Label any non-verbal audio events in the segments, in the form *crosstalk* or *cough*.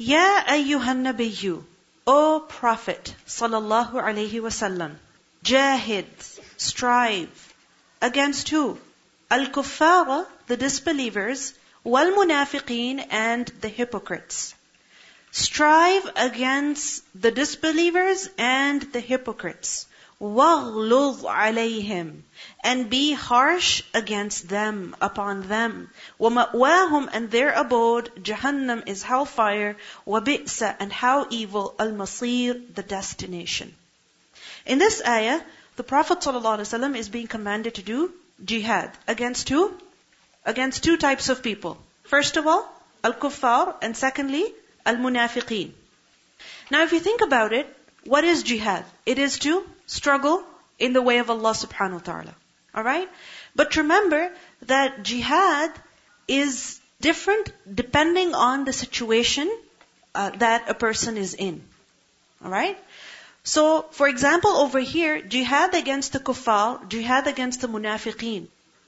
Ya ayyuhan nabiyyu, O Prophet, sallallahu alaihi wasallam, jahid, strive, against who? Al-kuffara, the disbelievers, wal-munafiqeen, and the hypocrites. Strive against the disbelievers and the hypocrites. وَغْلُظْ عَلَيْهِمْ And be harsh against them, upon them. وَمَأْوَاهُمْ And their abode, Jahannam is hellfire. وَبِئْسَ And how evil, al-masir, the destination. In this ayah, the Prophet ﷺ is being commanded to do jihad. Against who? Against two types of people. First of all, al-kuffar, and secondly, al-munafiqeen. Now if you think about it, what is jihad? It is to struggle in the way of Allah subhanahu wa ta'ala. Alright? But remember that jihad is different depending on the situation uh, that a person is in. Alright? So, for example, over here, jihad against the kuffar, jihad against the munafiqeen.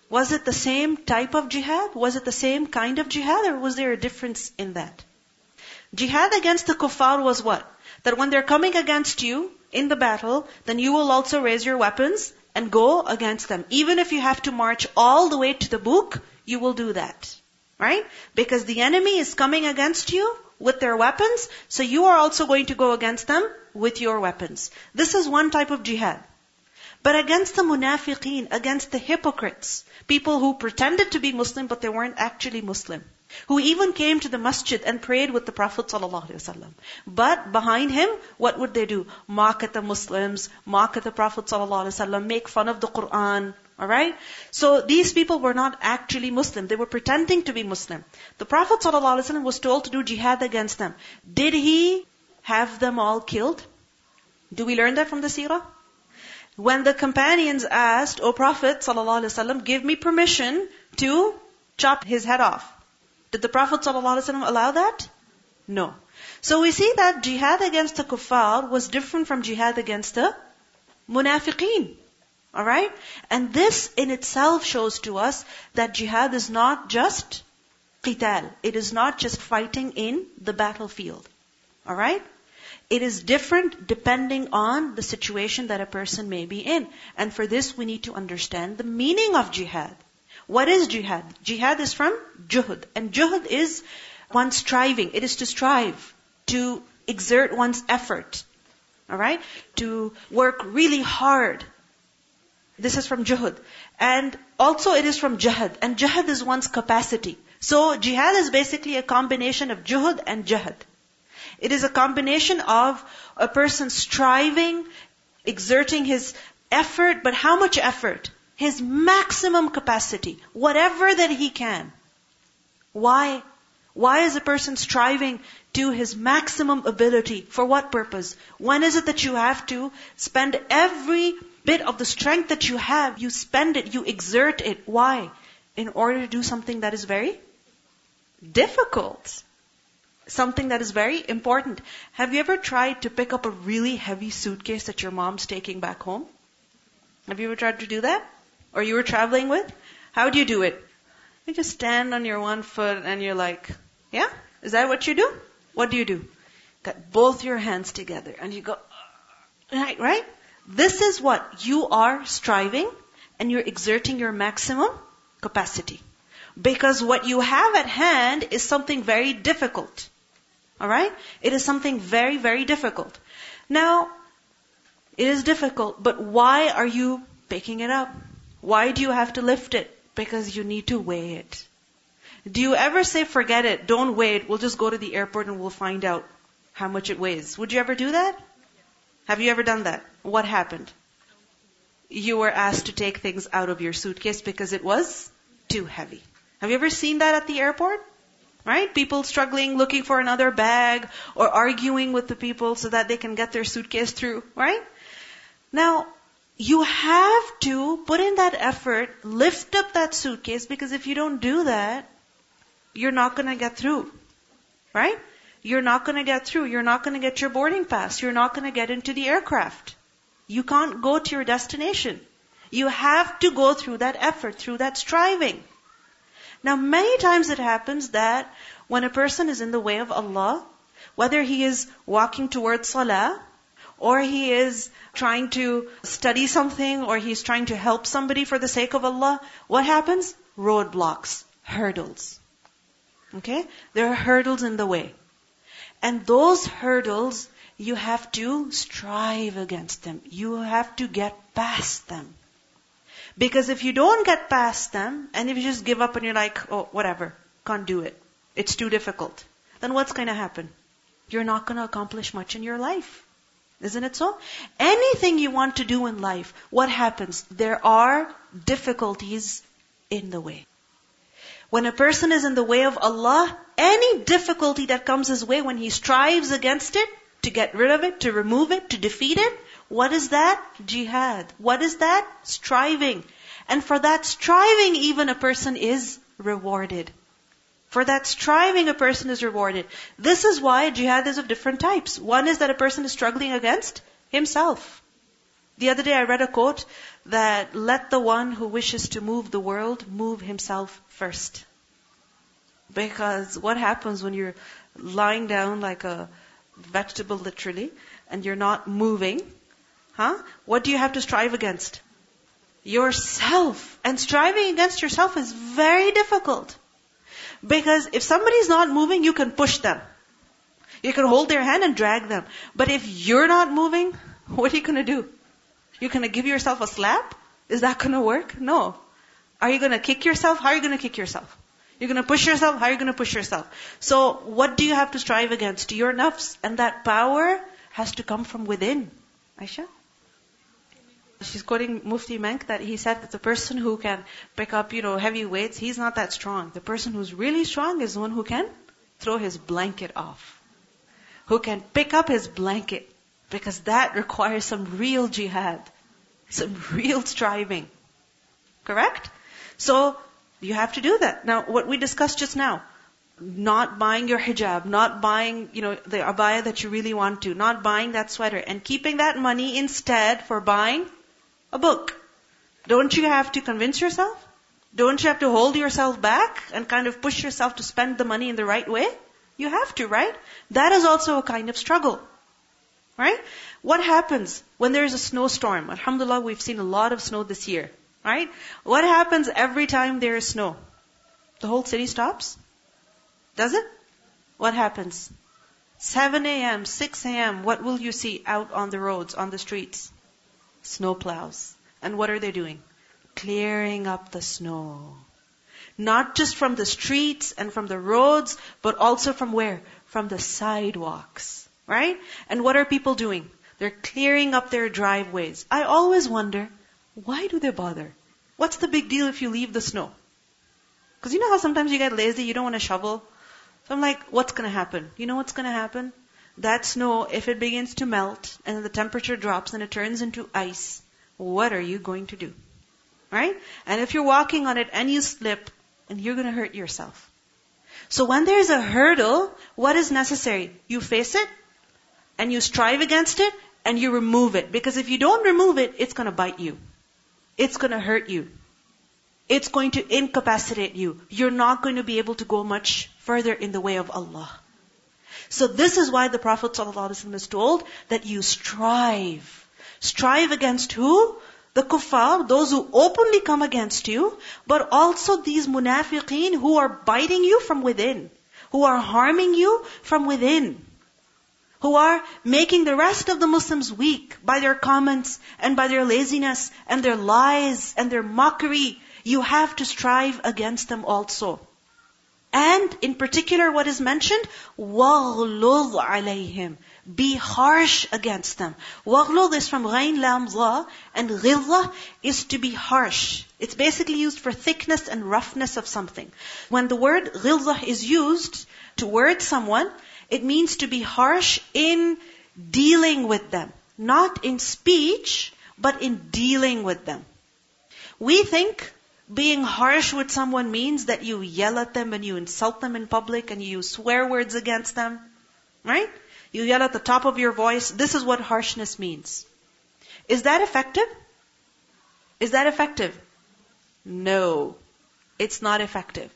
Was it the same type of jihad? Was it the same kind of jihad? Or was there a difference in that? Jihad against the kuffar was what? That when they're coming against you in the battle, then you will also raise your weapons and go against them. Even if you have to march all the way to Tabuk, you will do that. Right? Because the enemy is coming against you with their weapons, so you are also going to go against them with your weapons. This is one type of jihad. But against the munafiqeen, against the hypocrites, people who pretended to be Muslim but they weren't actually Muslim, who even came to the masjid and prayed with the Prophet ﷺ. But behind him, what would they do? Mock at the Muslims, mock at the Prophet ﷺ, make fun of the Quran, Alright? So these people were not actually Muslim. They were pretending to be Muslim. The Prophet ﷺ was told to do jihad against them. Did he have them all killed? Do we learn that from the seerah? When the companions asked, O Prophet ﷺ, give me permission to chop his head off. Did the Prophet ﷺ allow that? No. So we see that jihad against the kuffar was different from jihad against the munafiqeen. Alright? And this in itself shows to us that jihad is not just qital. It is not just fighting in the battlefield. Alright? It is different depending on the situation that a person may be in. And for this we need to understand the meaning of jihad. What is jihad? Jihad is from juhud. And juhud is one striving. It is to strive, to exert one's effort. Alright? To work really hard. This is from juhud. And also it is from jihad. And jihad is one's capacity. So jihad is basically a combination of juhud and jihad. It is a combination of a person striving, exerting his effort, but how much effort? His maximum capacity, whatever that he can. Why? Why is a person striving to his maximum ability? For what purpose? When is it that you have to spend every bit of the strength that you have, you spend it, you exert it. Why? In order to do something that is very difficult something that is very important. Have you ever tried to pick up a really heavy suitcase that your mom's taking back home? Have you ever tried to do that? Or you were traveling with? How do you do it? You just stand on your one foot and you're like, yeah? Is that what you do? What do you do? Got both your hands together and you go, right, right? This is what you are striving and you're exerting your maximum capacity. Because what you have at hand is something very difficult. Alright? It is something very, very difficult. Now, it is difficult, but why are you picking it up? Why do you have to lift it? Because you need to weigh it. Do you ever say, forget it, don't weigh it, we'll just go to the airport and we'll find out how much it weighs? Would you ever do that? Have you ever done that? What happened? You were asked to take things out of your suitcase because it was too heavy. Have you ever seen that at the airport? Right? People struggling, looking for another bag, or arguing with the people so that they can get their suitcase through. Right? Now, you have to put in that effort, lift up that suitcase, because if you don't do that, you're not gonna get through. Right? You're not gonna get through. You're not gonna get your boarding pass. You're not gonna get into the aircraft. You can't go to your destination. You have to go through that effort, through that striving. Now, many times it happens that when a person is in the way of Allah, Whether he is walking towards salah, or he is trying to study something, or he's trying to help somebody for the sake of Allah, what happens? Roadblocks, hurdles. Okay? There are hurdles in the way. And those hurdles, you have to strive against them. You have to get past them. Because if you don't get past them, and if you just give up and you're like, oh, whatever, can't do it, it's too difficult, then what's going to happen? You're not going to accomplish much in your life. Isn't it so? Anything you want to do in life, what happens? There are difficulties in the way. When a person is in the way of Allah, any difficulty that comes his way, when he strives against it, to get rid of it, to remove it, to defeat it, what is that? Jihad. What is that? Striving. And for that striving, even a person is rewarded. For that striving, a person is rewarded. This is why jihad is of different types. One is that a person is struggling against himself. The other day I read a quote that let the one who wishes to move the world move himself first. Because what happens when you're lying down like a vegetable literally and you're not moving? Huh? What do you have to strive against? Yourself. And striving against yourself is very difficult. Because if somebody's not moving, you can push them. You can hold their hand and drag them. But if you're not moving, what are you to do? You're to give yourself a slap? Is that to work? No. Are you to kick yourself? How are you to kick yourself? You're to push yourself? How are you to push yourself? So, what do you have to strive against? Your nafs. And that power has to come from within. Aisha? She's quoting Mufti Menk that he said that the person who can pick up, you know, heavy weights, he's not that strong. The person who's really strong is the one who can throw his blanket off. Who can pick up his blanket because that requires some real jihad, some real striving. Correct? So, you have to do that. Now, what we discussed just now, not buying your hijab, not buying, you know, the abaya that you really want to, not buying that sweater, and keeping that money instead for buying a book. Don't you have to convince yourself? Don't you have to hold yourself back and kind of push yourself to spend the money in the right way? You have to, right? That is also a kind of struggle. Right? What happens when there is a snowstorm? Alhamdulillah, we've seen a lot of snow this year. Right? What happens every time there is snow? The whole city stops? Does it? What happens? 7 a.m., 6 a.m., what will you see out on the roads, on the streets? Snow plows. And what are they doing? Clearing up the snow. Not just from the streets and from the roads, but also from where? From the sidewalks. Right? And what are people doing? They're clearing up their driveways. I always wonder, why do they bother? What's the big deal if you leave the snow? Because you know how sometimes you get lazy, you don't want to shovel? So I'm like, what's going to happen? You know what's going to happen? That snow, if it begins to melt and the temperature drops and it turns into ice, what are you going to do? Right? And if you're walking on it and you slip, and you're going to hurt yourself. So when there's a hurdle, what is necessary? You face it, and you strive against it, and you remove it. Because if you don't remove it, it's going to bite you. It's going to hurt you. It's going to incapacitate you. You're not going to be able to go much further in the way of Allah. So this is why the Prophet ﷺ is told that you strive. Strive against who? The kuffar, those who openly come against you, but also these munafiqeen who are biting you from within, who are harming you from within who are making the rest of the Muslims weak by their comments and by their laziness and their lies and their mockery. You have to strive against them also. And in particular, what is mentioned? وَغْلُظْ عَلَيْهِمْ Be harsh against them. وَغْلُظ is from غَيْن لَام ظَا and غِلظة is to be harsh. It's basically used for thickness and roughness of something. When the word غِلظة is used towards someone, it means to be harsh in dealing with them. Not in speech, but in dealing with them. We think being harsh with someone means that you yell at them and you insult them in public and you use swear words against them. Right? You yell at the top of your voice. This is what harshness means. Is that effective? Is that effective? No. It's not effective.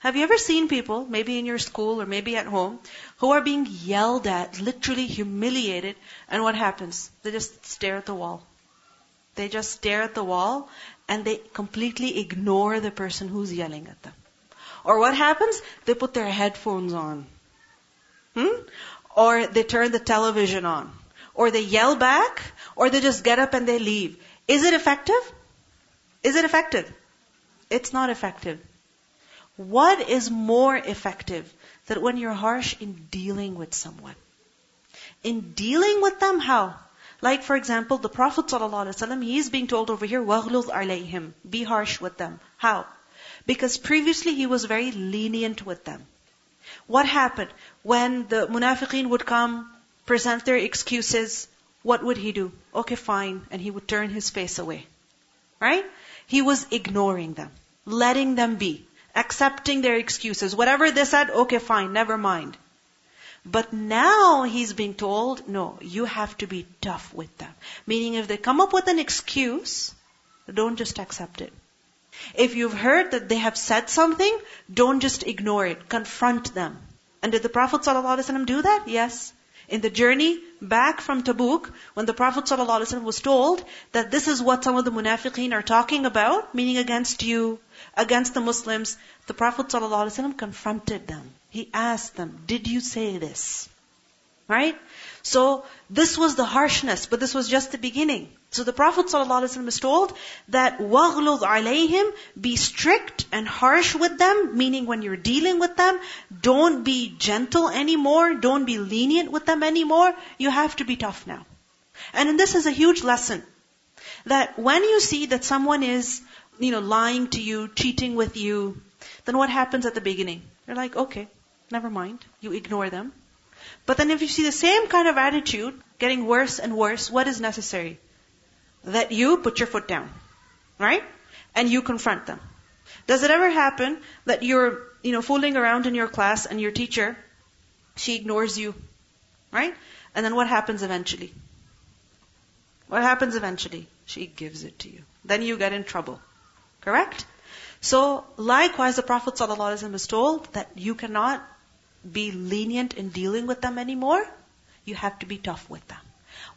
Have you ever seen people, maybe in your school or maybe at home, who are being yelled at, literally humiliated, and what happens? They just stare at the wall. They just stare at the wall and they completely ignore the person who's yelling at them. Or what happens? They put their headphones on. Hmm? Or they turn the television on. Or they yell back, or they just get up and they leave. Is it effective? Is it effective? It's not effective. What is more effective than when you're harsh in dealing with someone? In dealing with them, how? Like for example, the Prophet ﷺ, he is being told over here, وَغْلُظْ عَلَيْهِمْ Be harsh with them. How? Because previously he was very lenient with them. What happened? When the munafiqeen would come, present their excuses, what would he do? Okay, fine. And he would turn his face away. Right? He was ignoring them, letting them be accepting their excuses. Whatever they said, okay, fine, never mind. But now he's being told, no, you have to be tough with them. Meaning if they come up with an excuse, don't just accept it. If you've heard that they have said something, don't just ignore it. Confront them. And did the Prophet ﷺ do that? Yes. In the journey back from Tabuk, when the Prophet ﷺ was told that this is what some of the munafiqeen are talking about, meaning against you, against the Muslims, the Prophet ﷺ confronted them. He asked them, did you say this? Right? So, this was the harshness, but this was just the beginning. So the Prophet ﷺ is told that وَغْلُظْ عَلَيْهِمْ Be strict and harsh with them, meaning when you're dealing with them, don't be gentle anymore, don't be lenient with them anymore, you have to be tough now. And this is a huge lesson. That when you see that someone is you know, lying to you, cheating with you, then what happens at the beginning? You're like, okay, never mind. You ignore them. But then if you see the same kind of attitude getting worse and worse, what is necessary? That you put your foot down. Right? And you confront them. Does it ever happen that you're, you know, fooling around in your class and your teacher, she ignores you? Right? And then what happens eventually? What happens eventually? She gives it to you. Then you get in trouble. Correct? So, likewise, the Prophet ﷺ is told that you cannot be lenient in dealing with them anymore. You have to be tough with them.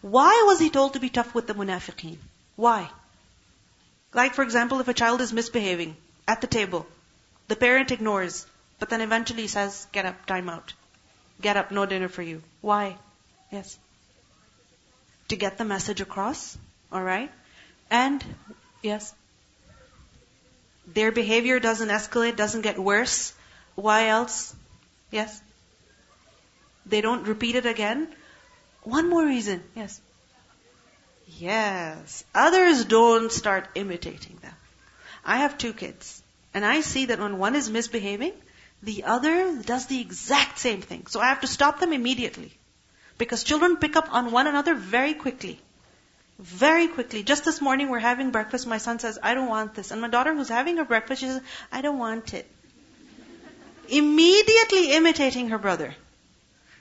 Why was he told to be tough with the munafiqeen? Why? Like, for example, if a child is misbehaving at the table, the parent ignores, but then eventually says, get up, time out. Get up, no dinner for you. Why? Yes. To get the message across, alright? And, yes their behavior doesn't escalate, doesn't get worse. Why else? Yes? They don't repeat it again. One more reason. Yes. Yes. Others don't start imitating them. I have two kids. And I see that when one is misbehaving, the other does the exact same thing. So I have to stop them immediately. Because children pick up on one another very quickly. Very quickly. Just this morning we're having breakfast. My son says, I don't want this. And my daughter who's having her breakfast, she says, I don't want it Immediately imitating her brother.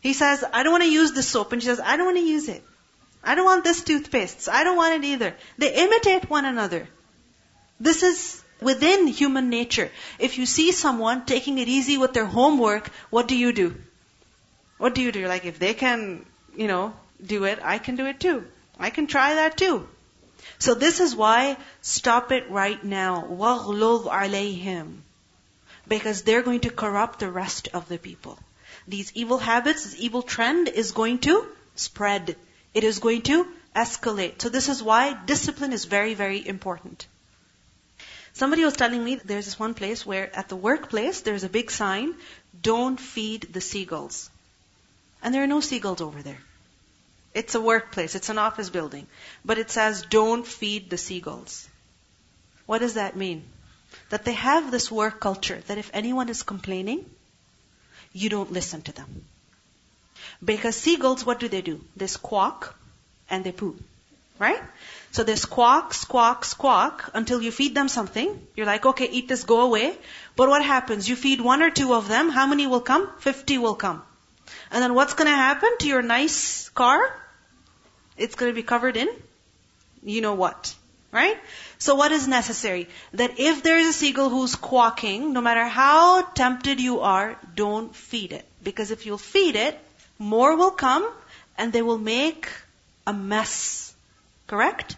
He says, I don't want to use this soap. And she says, I don't want to use it. I don't want this toothpaste. So I don't want it either. They imitate one another. This is within human nature. If you see someone taking it easy with their homework, what do you do? What do you do? You're like, if they can, you know, do it, I can do it too. I can try that too. So this is why stop it right now. وَغْلُظْ عَلَيْهِمْ because they're going to corrupt the rest of the people. These evil habits, this evil trend is going to spread. It is going to escalate. So this is why discipline is very, very important. Somebody was telling me there's this one place where at the workplace there's a big sign, don't feed the seagulls. And there are no seagulls over there. It's a workplace, it's an office building. But it says, don't feed the seagulls. What does that mean? That they have this work culture that if anyone is complaining, you don't listen to them. Because seagulls, what do they do? They squawk and they poo. Right? So they squawk, squawk, squawk until you feed them something. You're like, okay, eat this, go away. But what happens? You feed one or two of them, how many will come? Fifty will come. And then what's gonna happen to your nice car? It's going to be covered in you know what. Right? So what is necessary? That if there is a seagull who's quacking, no matter how tempted you are, don't feed it. Because if you'll feed it, more will come and they will make a mess. Correct?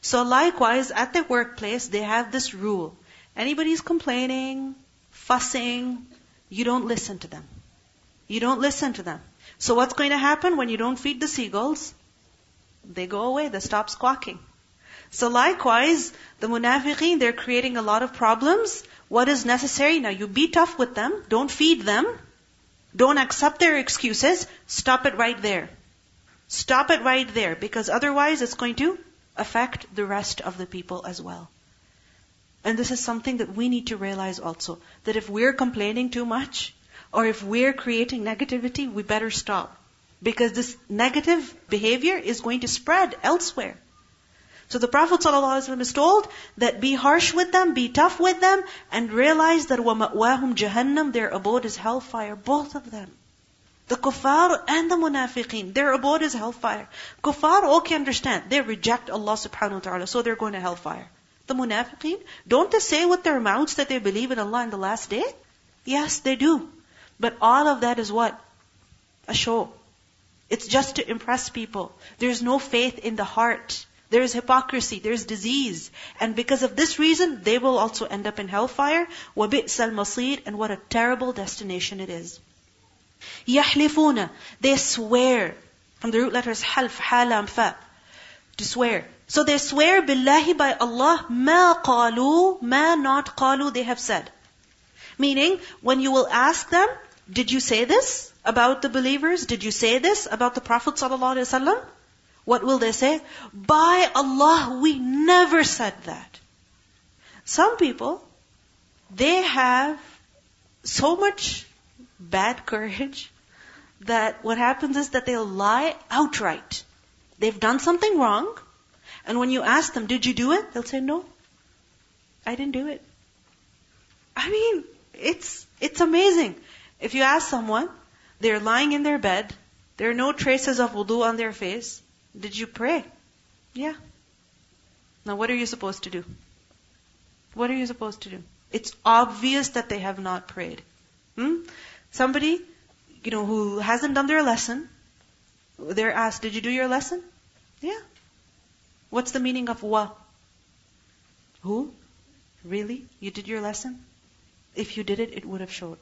So likewise, at the workplace, they have this rule. Anybody's complaining, fussing, you don't listen to them. You don't listen to them. So what's going to happen when you don't feed the seagulls? They go away, they stop squawking. So likewise, the munafiqeen, they're creating a lot of problems. What is necessary? Now you be tough with them, don't feed them, don't accept their excuses, stop it right there. Stop it right there, because otherwise it's going to affect the rest of the people as well. And this is something that we need to realize also, that if we're complaining too much, or if we're creating negativity, we better stop. Because this negative behavior is going to spread elsewhere. So the Prophet ﷺ is told that be harsh with them, be tough with them, and realize that وَمَأْوَاهُمْ جَهَنَّمْ Their abode is hellfire, both of them. The kuffar and the munafiqeen, their abode is hellfire. Kuffar, okay, understand, they reject Allah subhanahu wa ta'ala, so they're going to hellfire. The munafiqeen, don't they say with their mouths that they believe in Allah in the last day? Yes, they do. But all of that is what? A show. It's just to impress people. There's no faith in the heart. There is hypocrisy, there is disease. And because of this reason, they will also end up in hellfire. وَبِئْسَ الْمَصِيرِ And what a terrible destination it is. يَحْلِفُونَ They swear. From the root letters half, halam, fa. To swear. So they swear billahi by Allah, ma qalu, ma not qalu, they have said. Meaning, when you will ask them, did you say this about the believers? Did you say this about the Prophet ﷺ? What will they say? By Allah, we never said that. Some people, they have so much bad courage that what happens is that they'll lie outright. They've done something wrong, and when you ask them, did you do it? They'll say, no, I didn't do it. I mean, it's, it's amazing. If you ask someone, they're lying in their bed, there are no traces of wudu on their face. Did you pray? Yeah. Now what are you supposed to do? What are you supposed to do? It's obvious that they have not prayed. Hmm? Somebody, you know, who hasn't done their lesson, they're asked, did you do your lesson? Yeah. What's the meaning of wa? Who? Really? You did your lesson? If you did it, it would have showed.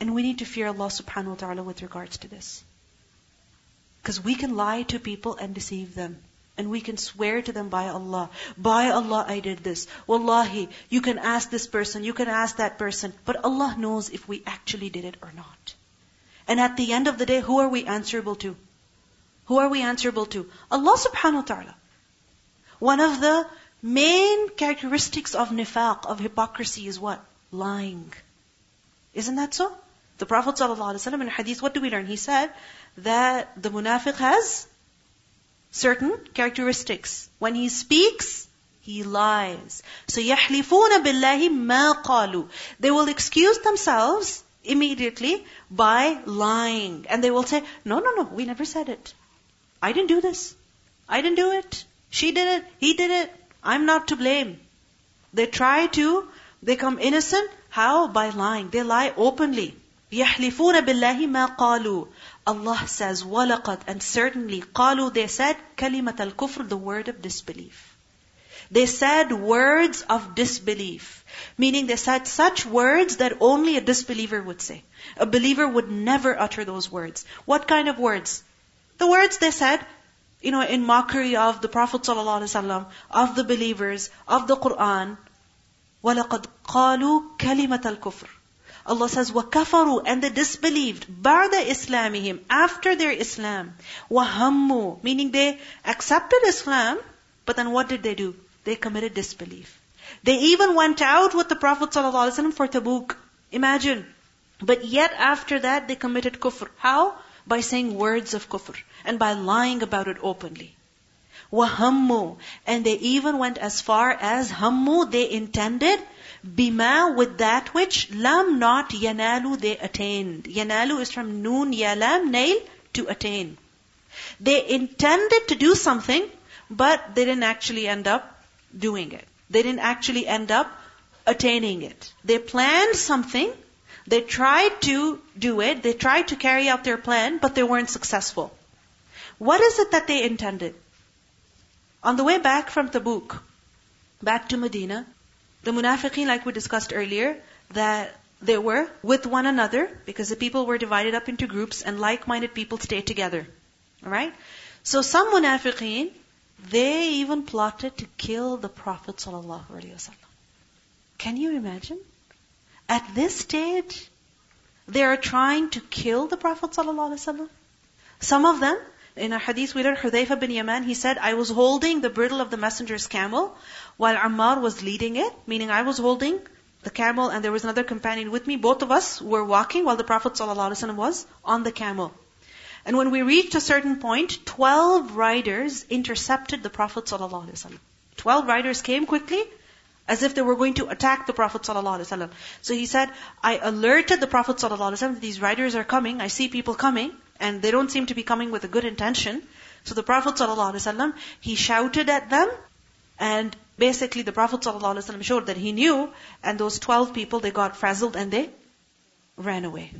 And we need to fear Allah subhanahu wa ta'ala with regards to this. Because we can lie to people and deceive them. And we can swear to them by Allah. By Allah I did this. Wallahi, you can ask this person, you can ask that person. But Allah knows if we actually did it or not. And at the end of the day, who are we answerable to? Who are we answerable to? Allah subhanahu wa ta'ala. One of the main characteristics of nifaq, of hypocrisy is what? Lying. Isn't that so? The Prophet ﷺ in hadith, what do we learn? He said that the munafiq has certain characteristics. When he speaks, he lies. So يَحْلِفُونَ بِاللَّهِ مَا قَالُوا They will excuse themselves immediately by lying. And they will say, no, no, no, we never said it. I didn't do this. I didn't do it. She did it. He did it. I'm not to blame. They try to become innocent. How? By lying. They lie openly. يَحْلِفُونَ بِاللَّهِ مَا قَالُوا Allah says, وَلَقَدْ And certainly, قَالُوا They said, كَلِمَةَ الْكُفْرِ The word of disbelief. They said words of disbelief. Meaning they said such words that only a disbeliever would say. A believer would never utter those words. What kind of words? The words they said, you know, in mockery of the Prophet ﷺ, of the believers, of the Quran. وَلَقَدْ قَالُوا كَلِمَةَ الْكُفْرِ Allah says, وَكَفَرُوا And they disbelieved. بَعْدَ إِسْلَامِهِمْ After their Islam. وَهَمُّوا Meaning they accepted Islam, but then what did they do? They committed disbelief. They even went out with the Prophet ﷺ for Tabuk. Imagine. But yet after that they committed kufr. How? By saying words of kufr. And by lying about it openly. وَهَمُّوا And they even went as far as hammu, they intended Bima with that which lam not yanalu they attained. Yanalu is from noon yalam nail to attain. They intended to do something, but they didn't actually end up doing it. They didn't actually end up attaining it. They planned something, they tried to do it, they tried to carry out their plan, but they weren't successful. What is it that they intended? On the way back from Tabuk, back to Medina, the munafiqeen, like we discussed earlier, that they were with one another because the people were divided up into groups and like-minded people stayed together. Alright? So some munafiqeen, they even plotted to kill the Prophet ﷺ. Can you imagine? At this stage, they are trying to kill the Prophet ﷺ. Some of them, in a hadith we read, Hudayfa bin Yaman, he said, I was holding the bridle of the messenger's camel while Ammar was leading it, meaning I was holding the camel and there was another companion with me. Both of us were walking while the Prophet ﷺ was on the camel. And when we reached a certain point, 12 riders intercepted the Prophet ﷺ. 12 riders came quickly, as if they were going to attack the Prophet ﷺ. So he said, I alerted the Prophet ﷺ that these riders are coming, I see people coming, and they don't seem to be coming with a good intention. So the Prophet ﷺ, he shouted at them, and basically the Prophet ﷺ showed that he knew, and those 12 people, they got frazzled and they ran away.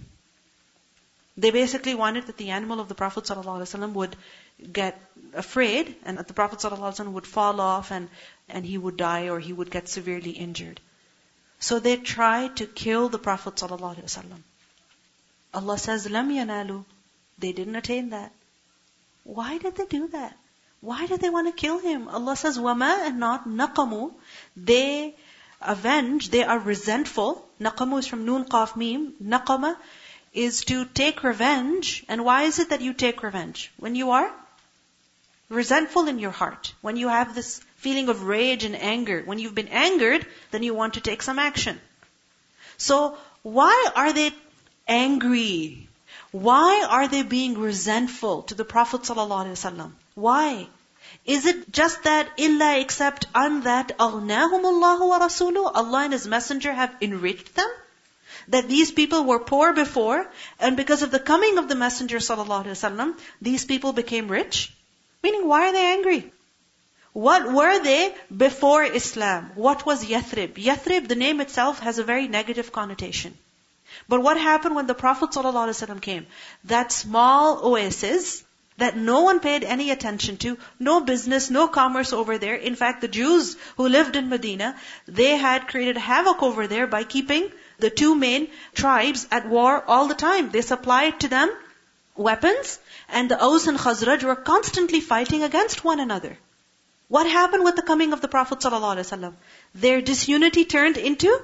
They basically wanted that the animal of the Prophet ﷺ would get afraid and that the Prophet ﷺ would fall off and, and he would die or he would get severely injured. So they tried to kill the Prophet ﷺ. Allah says, "Lam yanalu." They didn't attain that. Why did they do that? Why did they want to kill him? Allah says, "Wama," and not naqamu. They avenge. They are resentful. Naqamu is from Noon Qaf Mim. Naqama is to take revenge. And why is it that you take revenge? When you are resentful in your heart, when you have this feeling of rage and anger, when you've been angered, then you want to take some action. So, why are they angry? Why are they being resentful to the Prophet ﷺ? Why? Is it just that illa except on that أغناهم الله ورسوله Allah and His Messenger have enriched them? that these people were poor before, and because of the coming of the Messenger ﷺ, these people became rich? Meaning, why are they angry? What were they before Islam? What was Yathrib? Yathrib, the name itself, has a very negative connotation. But what happened when the Prophet ﷺ came? That small oasis that no one paid any attention to, no business, no commerce over there. In fact, the Jews who lived in Medina, they had created havoc over there by keeping the two main tribes at war all the time. They supplied to them weapons, and the Aus and Khazraj were constantly fighting against one another. What happened with the coming of the Prophet ﷺ? Their disunity turned into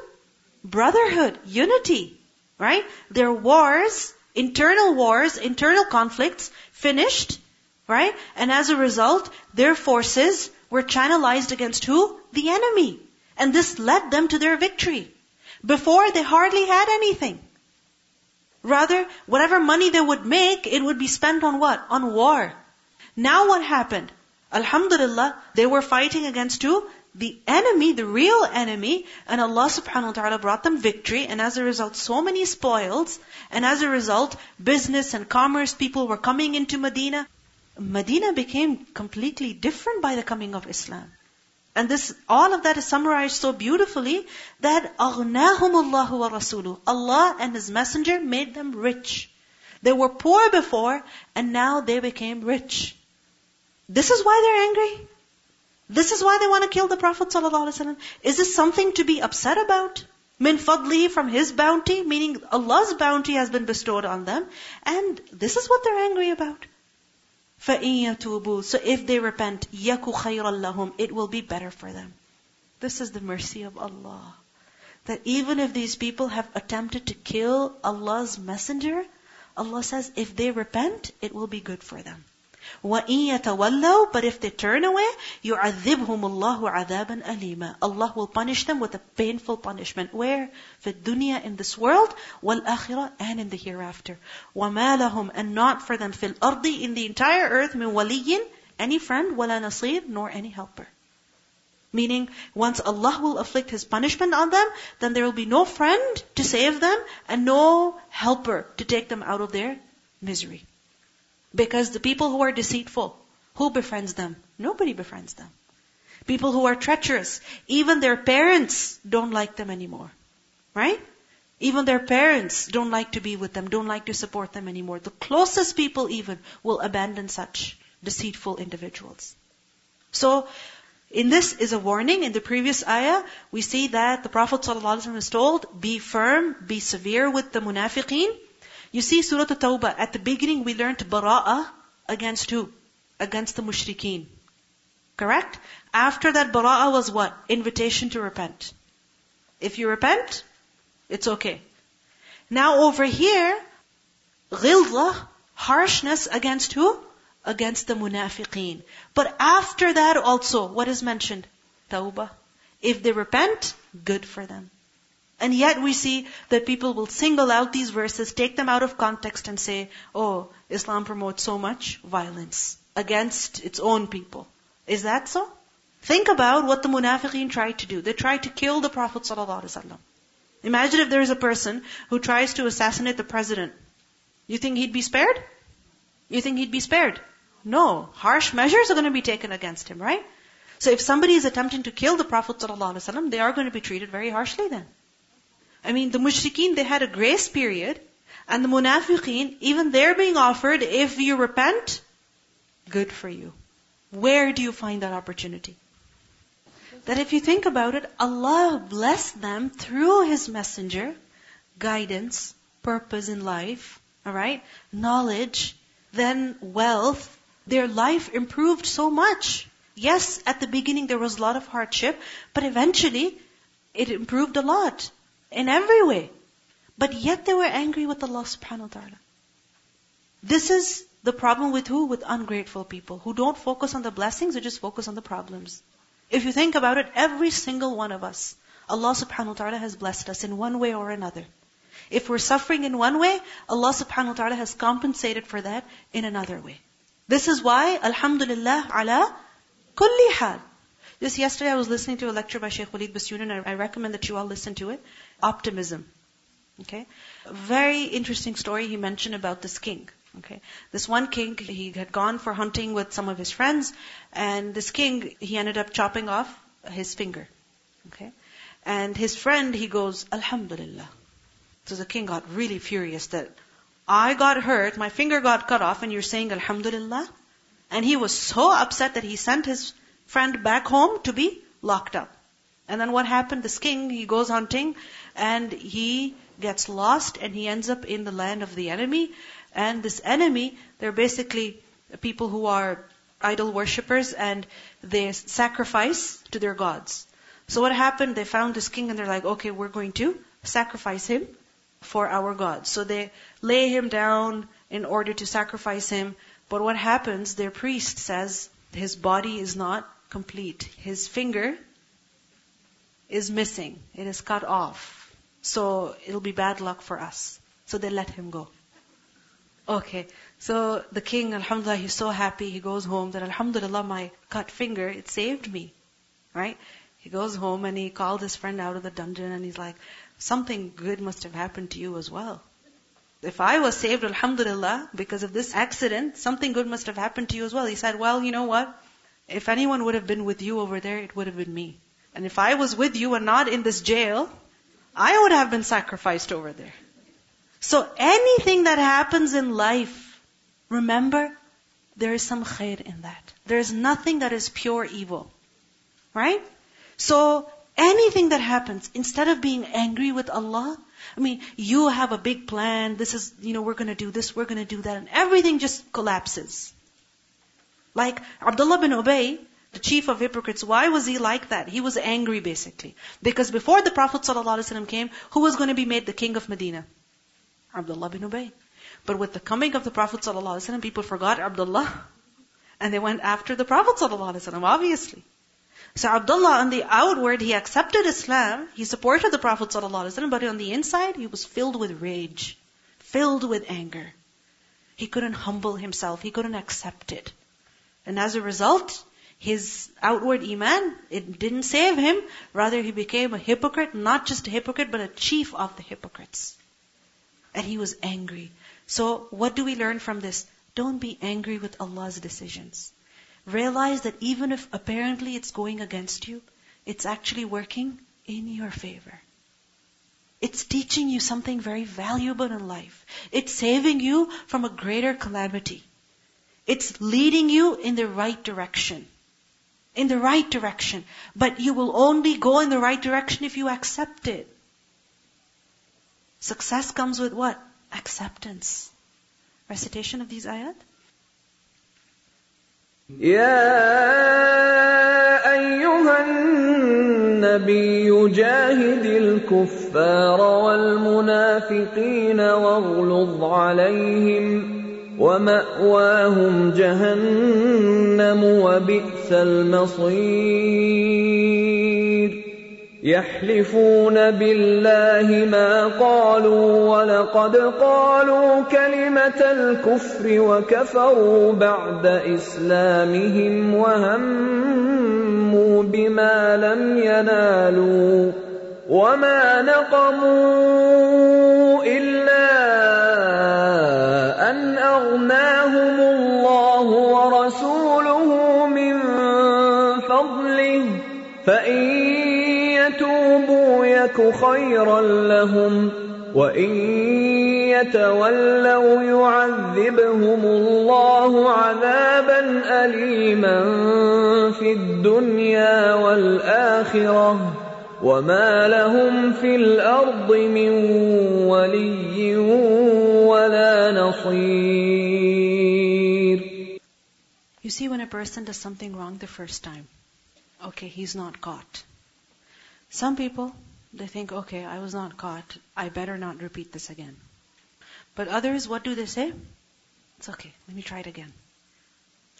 brotherhood, unity, right? Their wars, internal wars, internal conflicts finished, right? And as a result, their forces were channelized against who? The enemy. And this led them to their victory. Before, they hardly had anything. Rather, whatever money they would make, it would be spent on what? On war. Now what happened? Alhamdulillah, they were fighting against who? The enemy, the real enemy, and Allah subhanahu wa ta'ala brought them victory, and as a result, so many spoils, and as a result, business and commerce people were coming into Medina. Medina became completely different by the coming of Islam. And this, all of that is summarized so beautifully that أَغْنَاهُمُ اللَّهُ وَرَسُولُهُ Allah and His Messenger made them rich. They were poor before, and now they became rich. This is why they're angry. This is why they want to kill the Prophet ﷺ. Is this something to be upset about? Min fadli from His bounty, meaning Allah's bounty has been bestowed on them, and this is what they're angry about. فَإِن يَتُوبُوا So if they repent, يَكُ خَيْرًا لَهُمْ It will be better for them. This is the mercy of Allah. That even if these people have attempted to kill Allah's messenger, Allah says if they repent, it will be good for them. وَإِن يَتَوَلَّوْا But if they turn away, يُعَذِّبْهُمُ اللَّهُ عَذَابًا أَلِيمًا Allah will punish them with a painful punishment. Where? في الدنيا in this world, وَالْآخِرَةِ and in the hereafter. وَمَا لَهُمْ And not for them فِي الْأَرْضِ in the entire earth مِنْ وَلِيٍّ Any friend, وَلَا نَصِيرٍ Nor any helper. Meaning, once Allah will afflict His punishment on them, then there will be no friend to save them and no helper to take them out of their misery. Because the people who are deceitful, Who befriends them? Nobody befriends them. People who are treacherous, even their parents don't like them anymore. Right? Even their parents don't like to be with them, don't like to support them anymore. The closest people even will abandon such deceitful individuals. So, in this is a warning. In the previous ayah, we see that the Prophet ﷺ is told, be firm, be severe with the munafiqeen. You see Surah At-Tawbah, at the beginning we learned bara'ah against who? Against the mushrikeen. Correct? After that bara'ah was what? Invitation to repent. If you repent, it's okay. Now over here, ghilza, harshness against who? Against the munafiqeen. But after that also, what is mentioned? Tawbah. If they repent, good for them. And yet we see that people will single out these verses, take them out of context and say, oh, Islam promotes so much violence against its own people. Is that so? Think about what the munafiqeen tried to do. They tried to kill the Prophet ﷺ. Imagine if there is a person who tries to assassinate the president. You think he'd be spared? You think he'd be spared? No. Harsh measures are going to be taken against him, right? So if somebody is attempting to kill the Prophet ﷺ, they are going to be treated very harshly then. I mean, the mushrikeen, they had a grace period, and the munafiqeen, even they're being offered, if you repent, good for you. Where do you find that opportunity? that if you think about it, Allah blessed them through His messenger, guidance, purpose in life, alright, knowledge, then wealth, their life improved so much. Yes, at the beginning there was a lot of hardship, but eventually it improved a lot in every way. But yet they were angry with Allah subhanahu wa ta'ala. This is the problem with who? With ungrateful people who don't focus on the blessings, they just focus on the problems. If you think about it, every single one of us, Allah subhanahu wa ta'ala has blessed us in one way or another. If we're suffering in one way, Allah subhanahu wa ta'ala has compensated for that in another way. This is why, Alhamdulillah, ala kulli hal. Just yesterday I was listening to a lecture by Sheikh Walid Basyoun and I recommend that you all listen to it. Optimism. Okay? Very interesting story he mentioned about this king. Okay. This one king, he had gone for hunting with some of his friends, and this king, he ended up chopping off his finger. Okay. And his friend, he goes, Alhamdulillah. So the king got really furious that I got hurt, my finger got cut off, and you're saying Alhamdulillah? And he was so upset that he sent his friend back home to be locked up. And then what happened? This king, he goes hunting, and he gets lost, and he ends up in the land of the enemy, and this enemy, they're basically people who are idol worshippers and they sacrifice to their gods. So what happened? They found this king and they're like, okay, we're going to sacrifice him for our gods. So they lay him down in order to sacrifice him. But what happens? Their priest says his body is not complete. His finger is missing. It is cut off. So it'll be bad luck for us. So they let him go. Okay. So the king, alhamdulillah, he's so happy. He goes home that alhamdulillah, my cut finger, it saved me. Right? He goes home and he called his friend out of the dungeon and he's like, something good must have happened to you as well. If I was saved, alhamdulillah, because of this accident, something good must have happened to you as well. He said, well, you know what? If anyone would have been with you over there, it would have been me. And if I was with you and not in this jail, I would have been sacrificed over there. So anything that happens in life, remember, there is some khair in that. There is nothing that is pure evil. Right? So anything that happens, instead of being angry with Allah, I mean, you have a big plan, this is, you know, we're gonna do this, we're gonna do that, and everything just collapses. Like Abdullah bin Ubay, the chief of hypocrites, why was he like that? He was angry basically. Because before the Prophet ﷺ came, who was going to be made the king of Medina? Abdullah bin Ubay. But with the coming of the Prophet ﷺ, people forgot Abdullah. *laughs* And they went after the Prophet ﷺ, obviously. So Abdullah on the outward, he accepted Islam, he supported the Prophet ﷺ, but on the inside, he was filled with rage, filled with anger. He couldn't humble himself, he couldn't accept it. And as a result, his outward iman, it didn't save him, rather he became a hypocrite, not just a hypocrite, but a chief of the hypocrites. And he was angry. So what do we learn from this? Don't be angry with Allah's decisions. realize that even if apparently it's going against you, it's actually working in your favor. It's teaching you something very valuable in life. It's saving you from a greater calamity. It's leading you in the right direction. In the right direction. But you will only go in the right direction if you accept it. Success comes with what? Acceptance. Recitation of these ayat. يا أيها النبي جاهد الكفار والمنافقين واغلظ عليهم ومأواهم جهنم وبئس المصير. يحلفون بالله ما قالوا ولقد قالوا كلمة الكفر وكفروا بعد إسلامهم وهموا بما لم ينالوا. وما نقموا إلا فإن يتوبوا يك خيرا لهم وإن يتولوا يعذبهم الله عذابا أليما في الدنيا والآخرة وما لهم في الأرض من ولي ولا نصير You see, when a person does something wrong the first time, okay, he's not caught. Some people, they think, okay, I was not caught. I better not repeat this again. But others, what do they say? It's okay. Let me try it again.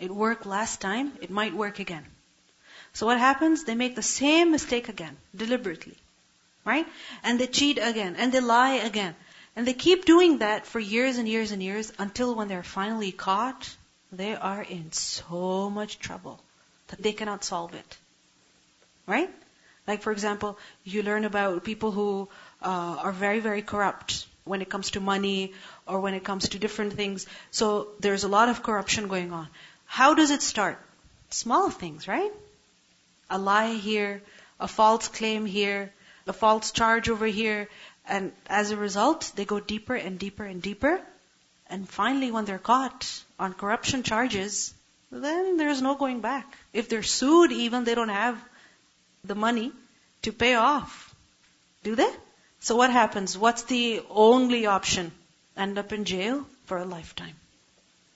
It worked last time. It might work again. So what happens? They make the same mistake again, deliberately. Right? And they cheat again. And they lie again. And they keep doing that for years and years and years until when they're finally caught, they are in so much trouble that they cannot solve it. Right? Like, for example, you learn about people who uh, are very, very corrupt when it comes to money or when it comes to different things. So there's a lot of corruption going on. How does it start? Small things, right? A lie here, a false claim here, a false charge over here, and as a result, they go deeper and deeper and deeper. And finally, when they're caught on corruption charges, then there's no going back. If they're sued, even they don't have the money to pay off. Do they? So what happens? What's the only option? End up in jail for a lifetime.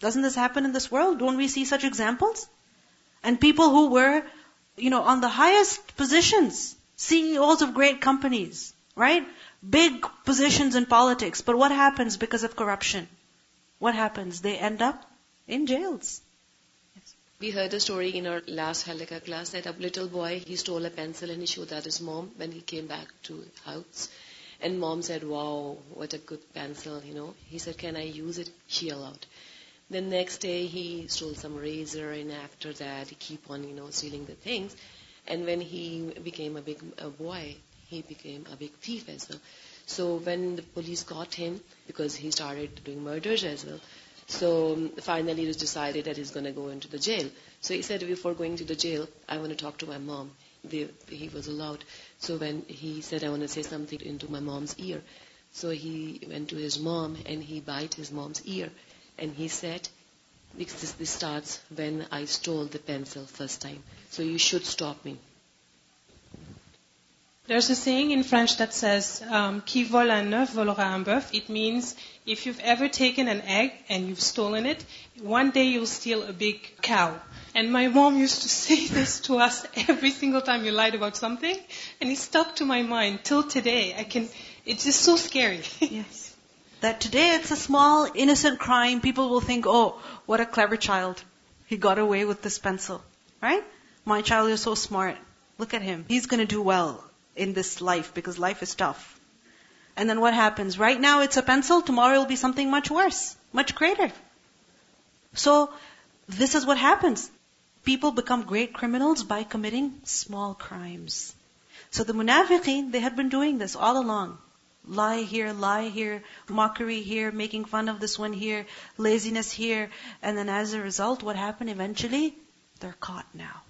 Doesn't this happen in this world? Don't we see such examples? And people who were, you know, on the highest positions, CEOs of great companies, right? Big positions in politics. But what happens because of corruption? What happens? They end up in jails. We heard a story in our last Halaqa class that a little boy, he stole a pencil and he showed that his mom when he came back to house. And mom said, wow, what a good pencil, you know. He said, can I use it? She allowed. Then next day he stole some razor and after that he keep on, you know, stealing the things. And when he became a big a boy, he became a big thief as well. So when the police caught him, because he started doing murders as well, so um, finally it was decided that he's going to go into the jail. So he said, before going to the jail, I want to talk to my mom. He was allowed. So when he said, I want to say something into my mom's ear. So he went to his mom and he bite his mom's ear. And he said, this, this starts when I stole the pencil first time. So you should stop me. There's a saying in French that says, um, "Qui vole un œuf volera un bœuf." It means if you've ever taken an egg and you've stolen it, one day you'll steal a big cow. And my mom used to *laughs* say this to us every single time you lied about something, and it stuck to my mind till today. I can. It's just so scary. *laughs* yes. That today it's a small, innocent crime. People will think, "Oh, what a clever child! He got away with this pencil." Right? My child is so smart. Look at him. He's going to do well in this life because life is tough. And then what happens? Right now it's a pencil, tomorrow it'll be something much worse, much greater. So, this is what happens. People become great criminals by committing small crimes. So the munafiqeen, they had been doing this all along. Lie here, lie here, mockery here, making fun of this one here, laziness here. And then as a result, what happened eventually? they're caught now.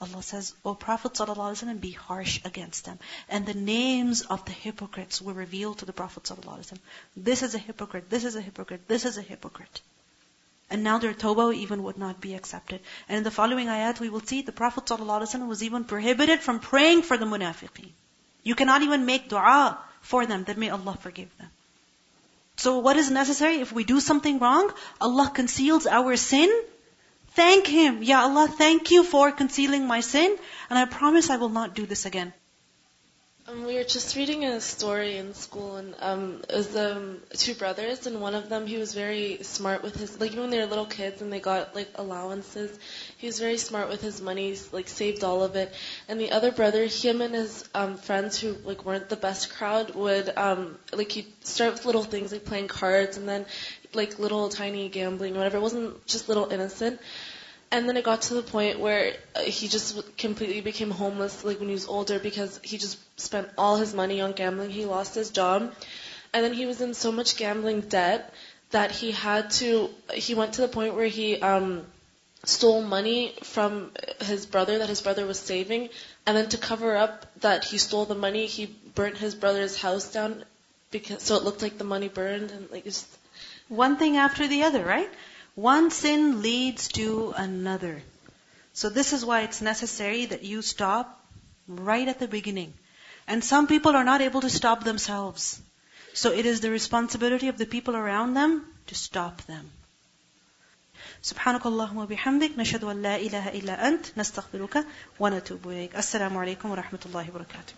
Allah says, O Prophet ﷺ, be harsh against them. And the names of the hypocrites were revealed to the Prophet ﷺ. This is a hypocrite, this is a hypocrite, this is a hypocrite. And now their tawbah even would not be accepted. And in the following ayat, we will see the Prophet ﷺ was even prohibited from praying for the munafiqeen. You cannot even make dua for them that may Allah forgive them. So what is necessary? If we do something wrong, Allah conceals our sin Thank Him. Ya Allah, thank you for concealing my sin, and I promise I will not do this again. Um, we were just reading a story in school, and um, it was um, two brothers, and one of them he was very smart with his like even when they were little kids and they got like allowances, he was very smart with his money, like saved all of it. And the other brother, him and his um, friends who like weren't the best crowd would um, like he'd start with little things like playing cards, and then like little tiny gambling, whatever. It wasn't just little innocent. And then it got to the point where uh, he just completely became homeless, like when he was older, because he just spent all his money on gambling. He lost his job, and then he was in so much gambling debt that he had to. He went to the point where he um, stole money from his brother that his brother was saving, and then to cover up that he stole the money, he burnt his brother's house down because so it looked like the money burned and like it's one thing after the other, right? One sin leads to another. So this is why it's necessary that you stop right at the beginning. And some people are not able to stop themselves. So it is the responsibility of the people around them to stop them. سبحانك اللهم وبحمدك نشهد أن لا إله إلا أنت نستغفرك ونتوب إليك السلام عليكم ورحمة الله وبركاته